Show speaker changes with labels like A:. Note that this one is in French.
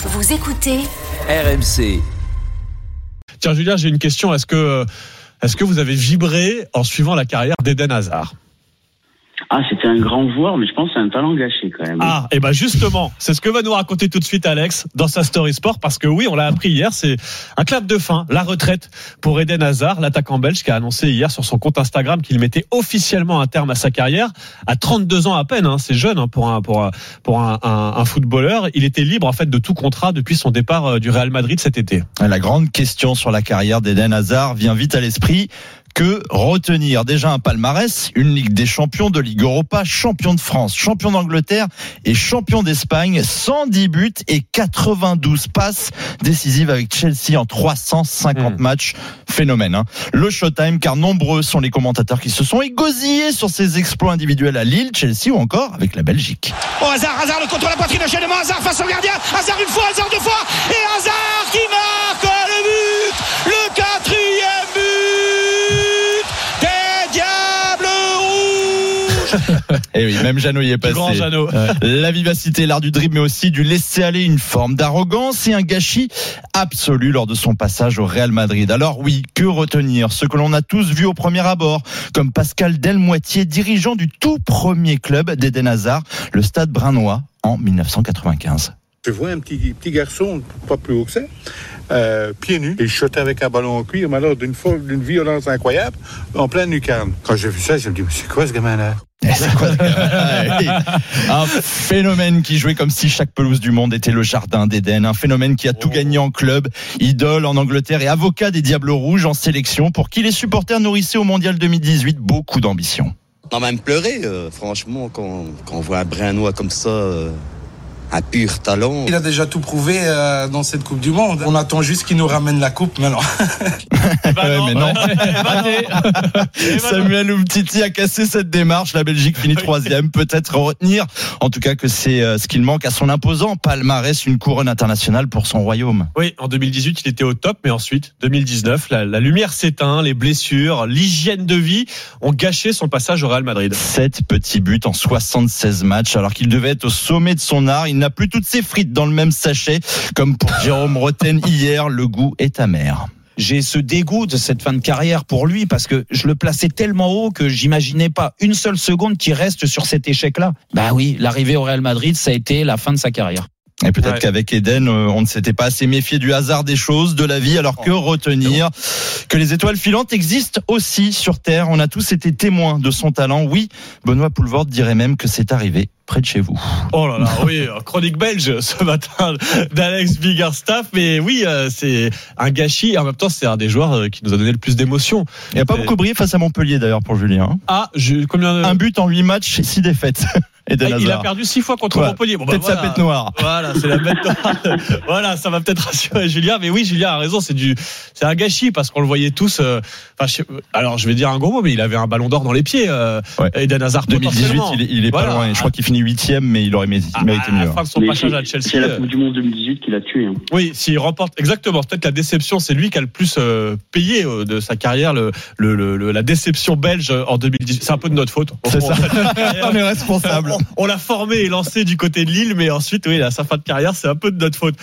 A: Vous écoutez
B: RMC.
C: Tiens, Julien, j'ai une question. Est-ce que, est-ce que vous avez vibré en suivant la carrière d'Eden Hazard?
D: Ah, c'était un grand joueur, mais je pense que c'est un talent gâché quand même.
C: Ah, et ben justement, c'est ce que va nous raconter tout de suite Alex dans sa story sport, parce que oui, on l'a appris hier, c'est un clap de fin, la retraite pour Eden Hazard, l'attaquant belge qui a annoncé hier sur son compte Instagram qu'il mettait officiellement un terme à sa carrière à 32 ans à peine. Hein, c'est jeune hein, pour un pour un, pour un, un- un footballeur. Il était libre en fait de tout contrat depuis son départ euh, du Real Madrid cet été.
E: La grande question sur la carrière d'Eden Hazard vient vite à l'esprit. Que retenir? Déjà un palmarès, une Ligue des Champions de Ligue Europa, champion de France, champion d'Angleterre et champion d'Espagne, 110 buts et 92 passes décisives avec Chelsea en 350
C: Mm.
E: matchs. Phénomène. Hein. Le Showtime, car nombreux sont les commentateurs qui se sont égosillés sur ses exploits individuels à Lille, Chelsea ou encore avec la Belgique.
F: Oh Hazard, Hazard le contre la poitrine enchaînement, Hazard face au gardien, Hazard une fois, Hazard deux fois, et Hazard qui marque
E: Et oui, même Jeannot y est passé.
C: Grand Jeannot.
E: La vivacité, l'art du dribble, mais aussi du laisser aller, une forme d'arrogance et un gâchis absolu lors de son passage au Real Madrid. Alors oui, que retenir Ce que l'on a tous vu au premier abord, comme Pascal Delmoitier, dirigeant du tout premier club d'Eden Hazard, le Stade Brinois, en 1995.
G: Je vois un petit, petit garçon, pas plus haut que ça, euh, pieds nus, et il chutait avec un ballon en cuir, mais alors d'une d'une violence incroyable, en pleine lucarne. Quand j'ai vu ça, je me dis, mais c'est quoi ce gamin-là?
E: Quoi Un phénomène qui jouait comme si chaque pelouse du monde était le jardin d'Éden. Un phénomène qui a tout gagné en club, idole en Angleterre et avocat des Diables Rouges en sélection pour qui les supporters nourrissaient au Mondial 2018 beaucoup d'ambition.
H: On a même pleuré, euh, franchement, quand, quand on voit un Brinois comme ça, euh, un pur talent.
I: Il a déjà tout prouvé euh, dans cette Coupe du Monde. On attend juste qu'il nous ramène la coupe maintenant.
E: Ouais, mais non. Samuel Umtiti a cassé cette démarche. La Belgique finit troisième. Peut-être retenir, en tout cas, que c'est euh, ce qu'il manque à son imposant palmarès, une couronne internationale pour son royaume.
C: Oui, en 2018, il était au top, mais ensuite, 2019, la, la lumière s'éteint, les blessures, l'hygiène de vie ont gâché son passage au Real Madrid.
E: 7 petits buts en 76 matchs, alors qu'il devait être au sommet de son art. Il n'a plus toutes ses frites dans le même sachet. Comme pour Jérôme Roten hier, le goût est amer.
J: j'ai ce dégoût de cette fin de carrière pour lui parce que je le plaçais tellement haut que j'imaginais pas une seule seconde qu'il reste sur cet échec-là. Bah oui, l'arrivée au Real Madrid, ça a été la fin de sa carrière.
E: Et peut-être
C: Ouais.
E: qu'avec Eden, euh, on ne s'était pas assez méfié du hasard des choses, de la vie, alors que retenir que les étoiles filantes existent aussi sur Terre. On a tous été témoins de son talent. Oui, Benoît Poulvord dirait même que c'est arrivé près de chez vous.
C: Oh là là, oui, chronique belge ce matin d'Alex Biggerstaff, mais oui, euh, c'est un gâchis et en même temps c'est un des joueurs euh, qui nous a donné le plus d'émotion.
E: Il n'y a pas
C: Et-
E: beaucoup brillé face à Montpellier d'ailleurs pour Julien. hein.
C: Ah, je, combien de...
E: Un but en 8 matchs, 6 défaites. Eden
C: Ah, il a
E: Hazard.
C: perdu six fois contre
E: Ouais.
C: Montpellier. Bon, bah,
E: Peut-être sa bête noire.
C: Voilà, c'est la bête noire. voilà, ça va peut-être rassurer Julien. Mais oui, Julien a raison. C'est du, c'est un gâchis parce qu'on le voyait tous. euh, enfin, je sais- alors, je vais dire un gros mot, mais il avait un ballon d'or dans les pieds. Euh,
E: Ouais.
C: Eden Hazard
E: 2018,
C: potentiellement.
E: il est, il est
C: Voilà.
E: pas loin. Je crois qu'il finit 8 mais il aurait mérité,
C: à,
E: mérité
C: à la
E: mieux.
C: fin de son
D: Mais
C: passage
D: c'est-
C: à Chelsea.
D: C'est la
C: euh,
D: Coupe du Monde 2018 qui l'a tué. hein.
C: Oui, s'il remporte exactement. Peut-être la déception, c'est lui qui a le plus euh, payé euh, de sa carrière. Le, le, le- le- la déception belge en 2018. C'est un peu de notre faute.
E: C'est ça.
C: On-
E: On est responsable.
C: On, l'a formé et lancé du côté de Lille, mais ensuite, oui, à sa fin de carrière, c'est un peu de notre faute.